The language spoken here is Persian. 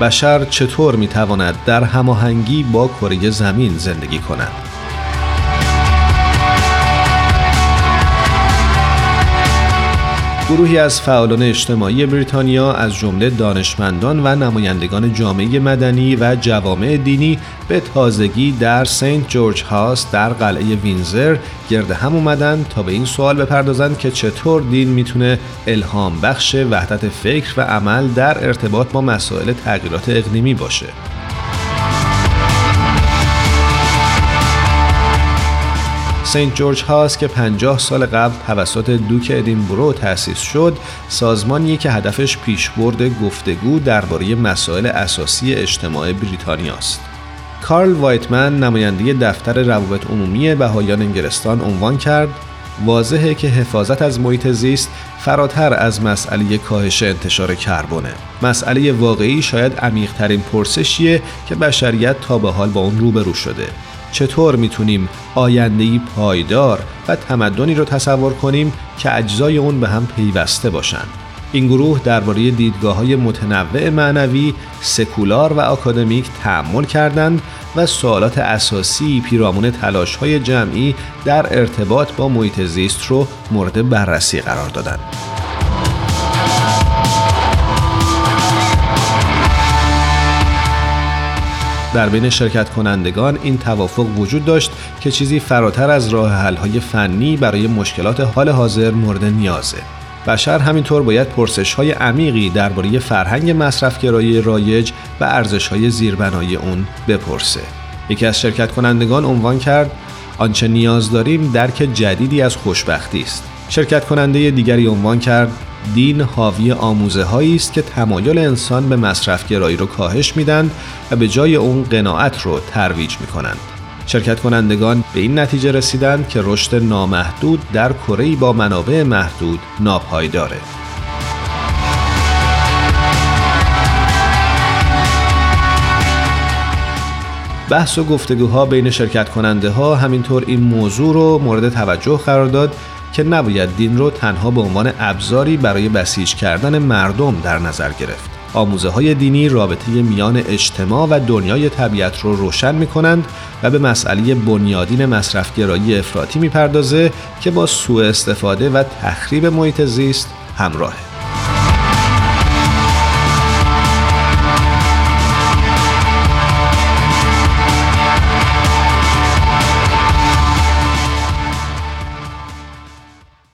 بشر چطور می‌تواند در هماهنگی با کره زمین زندگی کند؟ گروهی از فعالان اجتماعی بریتانیا از جمله دانشمندان و نمایندگان جامعه مدنی و جوامع دینی به تازگی در سنت جورج هاست در قلعه وینزر گرد هم اومدن تا به این سوال بپردازند که چطور دین می‌تونه الهام بخش وحدت فکر و عمل در ارتباط با مسائل تغییرات اقلیمی باشه. سنت جورج هاست که 50 سال قبل توسط دوک ادینبرو تأسیس شد سازمانی که هدفش پیشبرد گفتگو درباره مسائل اساسی اجتماع بریتانیا است. کارل وایتمن نماینده دفتر روابط عمومی بهایان انگلستان عنوان کرد واضحه که حفاظت از محیط زیست فراتر از مسئله کاهش انتشار کربونه. مسئله واقعی شاید عمیقترین پرسشیه که بشریت تا به حال با اون روبرو شده. چطور می‌تونیم آیندهی پایدار و تمدنی رو تصور کنیم که اجزای اون به هم پیوسته باشند این گروه درباره دیدگاه های متنوع معنوی، سکولار و آکادمیک تعمل کردند و سوالات اساسی پیرامون تلاش های جمعی در ارتباط با محیط زیست رو مورد بررسی قرار دادند. در بین شرکت کنندگان این توافق وجود داشت که چیزی فراتر از راه حل های فنی برای مشکلات حال حاضر مورد نیازه. بشر همینطور باید پرسش های عمیقی درباره فرهنگ مصرفگرایی رایج و ارزش های زیربنای اون بپرسه. یکی از شرکت کنندگان عنوان کرد آنچه نیاز داریم درک جدیدی از خوشبختی است. شرکت کننده دیگری عنوان کرد دین حاوی آموزه هایی است که تمایل انسان به مصرف گرایی رو کاهش میدن و به جای اون قناعت رو ترویج می‌کنند. شرکت کنندگان به این نتیجه رسیدند که رشد نامحدود در کره با منابع محدود ناپایداره. بحث و گفتگوها بین شرکت کننده ها همینطور این موضوع رو مورد توجه قرار داد که نباید دین رو تنها به عنوان ابزاری برای بسیج کردن مردم در نظر گرفت. آموزه های دینی رابطه میان اجتماع و دنیای طبیعت رو روشن می کنند و به مسئله بنیادین مصرفگرایی افراطی می‌پردازه که با سوء استفاده و تخریب محیط زیست همراهه.